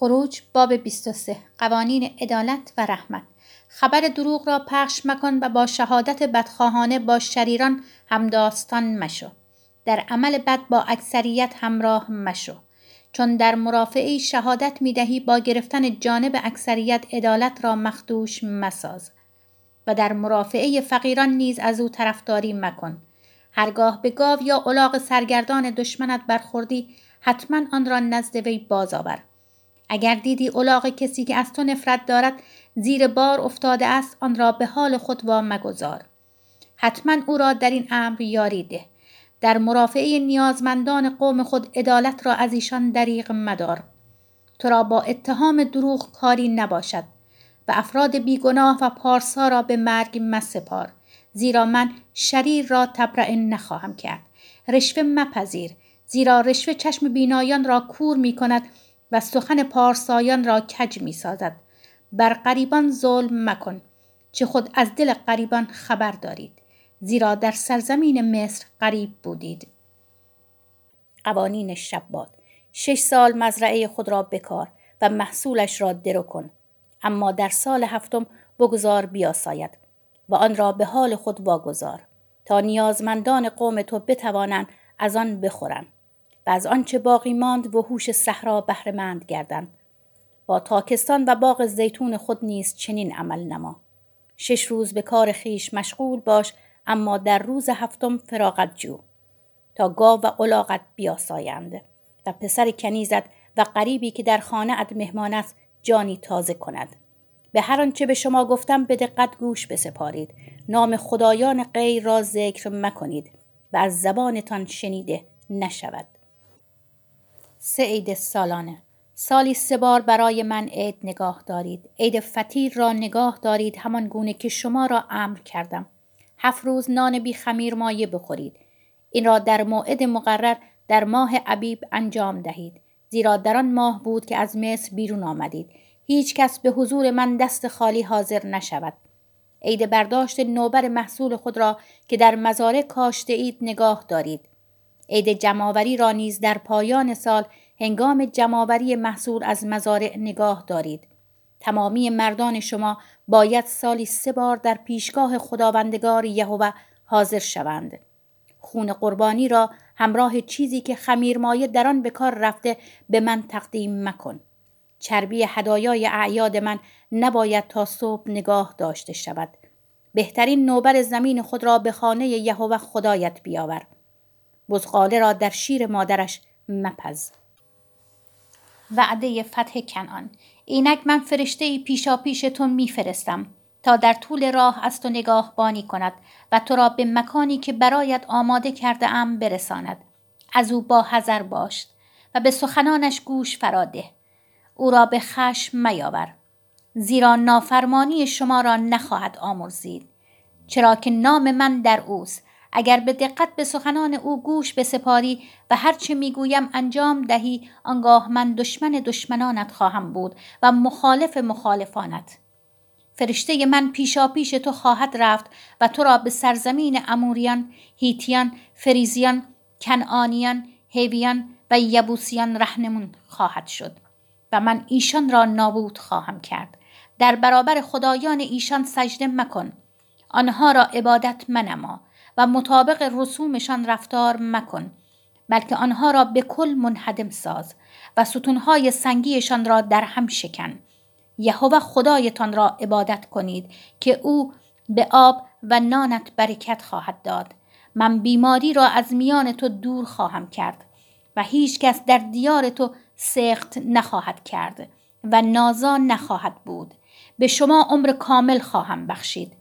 خروج باب 23 قوانین عدالت و رحمت. خبر دروغ را پخش مکن و با شهادت بدخواهانه با شریران همداستان مشو. در عمل بد با اکثریت همراه مشو. چون در مرافعی شهادت می دهی با گرفتن جانب اکثریت عدالت را مخدوش مساز. و در مرافعه فقیران نیز از او طرفداری مکن. هرگاه به گاو یا الاغ سرگردان دشمنت برخوردی حتما آن را نزد وی باز اگر دیدی الاغ کسی که از تو نفرت دارد زیر بار افتاده است آن را به حال خود وا مگذار. حتما او را در این امر یاری ده. در مرافعه نیازمندان قوم خود عدالت را از ایشان دریغ مدار. تو را با اتهام دروغ کاری نباشد. و افراد بیگناه و پارسا را به مرگ مسپار زیرا من شریر را تبرئه نخواهم کرد. رشوه مپذیر. زیرا رشوه چشم بینایان را کور می کند. و سخن پارسایان را کج می سازد. بر غریبان ظلم مکن چه خود از دل غریبان خبر دارید. زیرا در سرزمین مصر غریب بودید. قوانین شبات شش سال مزرعه خود را بکار و محصولش را درو کن. اما در سال هفتم بگذار بیاساید و آن را به حال خود واگذار تا نیازمندان قوم تو بتوانند از آن بخورند. و از آنچه باقی ماند وحوش صحرا بهرهمند گردند با تاکستان و باغ زیتون خود نیز چنین عمل نما. شش روز به کار خیش مشغول باش اما در روز هفتم فراغت جو. تا گاو و الاغت بیاسایند و پسر کنیزت و غریبی که در خانه اد مهمان است جانی تازه کند. به هر آنچه به شما گفتم به دقت گوش بسپارید. نام خدایان غیر را ذکر مکنید و از زبانتان شنیده نشود. سه عید سالانه. سالی سه بار برای من عید نگاه دارید. عید فتیر را نگاه دارید. همان گونه که شما را امر کردم. هفت روز نان بی خمیر مایه بخورید. این را در موعد مقرر در ماه عبیب انجام دهید. زیرا در آن ماه بود که از مصر بیرون آمدید. هیچ کس به حضور من دست خالی حاضر نشود. عید برداشت نوبر محصول خود را که در مزارع کاشته اید نگاه دارید. عید جماوری را نیز در پایان سال هنگام جماوری محصول از مزارع نگاه دارید. تمامی مردان شما باید سالی سه بار در پیشگاه خداوندگار یهوه حاضر شوند. خون قربانی را همراه چیزی که خمیرمایه در آن به کار رفته به من تقدیم مکن. چربی هدایای اعیاد من نباید تا صبح نگاه داشته شود. بهترین نوبر زمین خود را به خانه یهوه خدایت بیاور. بزغاله را در شیر مادرش مپز. وعده فتح کنان اینک من فرشته پیشا پیش تو میفرستم تا در طول راه از تو نگاهبانی کند و تو را به مکانی که برایت آماده کرده ام برساند. از او با حذر باش و به سخنانش گوش فراده. او را به خشم میاور زیرا نافرمانی شما را نخواهد آمرزید. چرا که نام من در اوست اگر به دقت به سخنان او گوش بسپاری و هرچه می‌گویم انجام دهی آنگاه من دشمن دشمنانت خواهم بود و مخالف مخالفانت. فرشته من پیشا پیش تو خواهد رفت و تو را به سرزمین اموریان، هیتیان، فریزیان، کنعانیان، هیویان و یبوسیان رهنمون خواهد شد و من ایشان را نابود خواهم کرد. در برابر خدایان ایشان سجده مکن. آنها را عبادت منما. و مطابق رسومشان رفتار مکن بلکه آنها را به کل منهدم ساز و ستونهای سنگیشان را در هم شکن. یهوه خدایتان را عبادت کنید که او به آب و نانت برکت خواهد داد. من بیماری را از میان تو دور خواهم کرد و هیچ کس در دیار تو سخت نخواهد کرد و نازان نخواهد بود. به شما عمر کامل خواهم بخشید.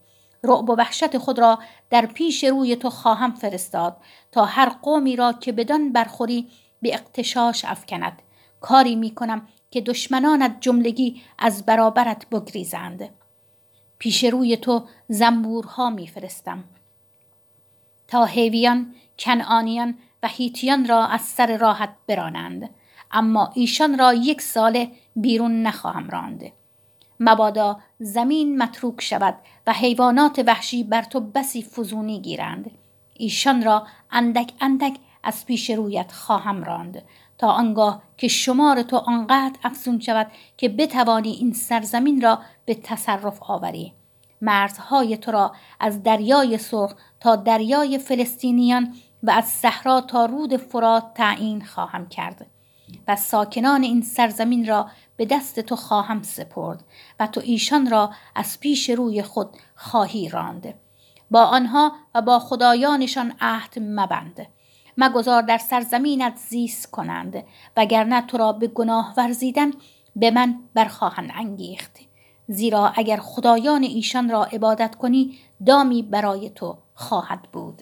رعب و وحشت خود را در پیش روی تو خواهم فرستاد تا هر قومی را که بدان برخوری به اقتشاش افکند. کاری می کنم که دشمنانت جملگی از برابرت بگریزند. پیش روی تو زنبورها میفرستم تا هیویان کنعانیان و هیتیان را از سر راحت برانند. اما ایشان را یک ساله بیرون نخواهم راند. مبادا زمین متروک شود و حیوانات وحشی بر تو بسی فزونی گیرند. ایشان را اندک اندک از پیش رویت خواهم راند. تا آنگاه که شمار تو آنقدر افزون شود که بتوانی این سرزمین را به تصرف آوری. مرزهای تو را از دریای سرخ تا دریای فلسطینیان و از صحرا تا رود فرات تعیین خواهم کرد. و ساکنان این سرزمین را به دست تو خواهم سپرد و تو ایشان را از پیش روی خود خواهی راند. با آنها و با خدایانشان عهد مبند. مگذار در سرزمینت زیست کنند وگرنه تو را به گناه ورزیدن به من برخواهند انگیخت. زیرا اگر خدایان ایشان را عبادت کنی دامی برای تو خواهد بود.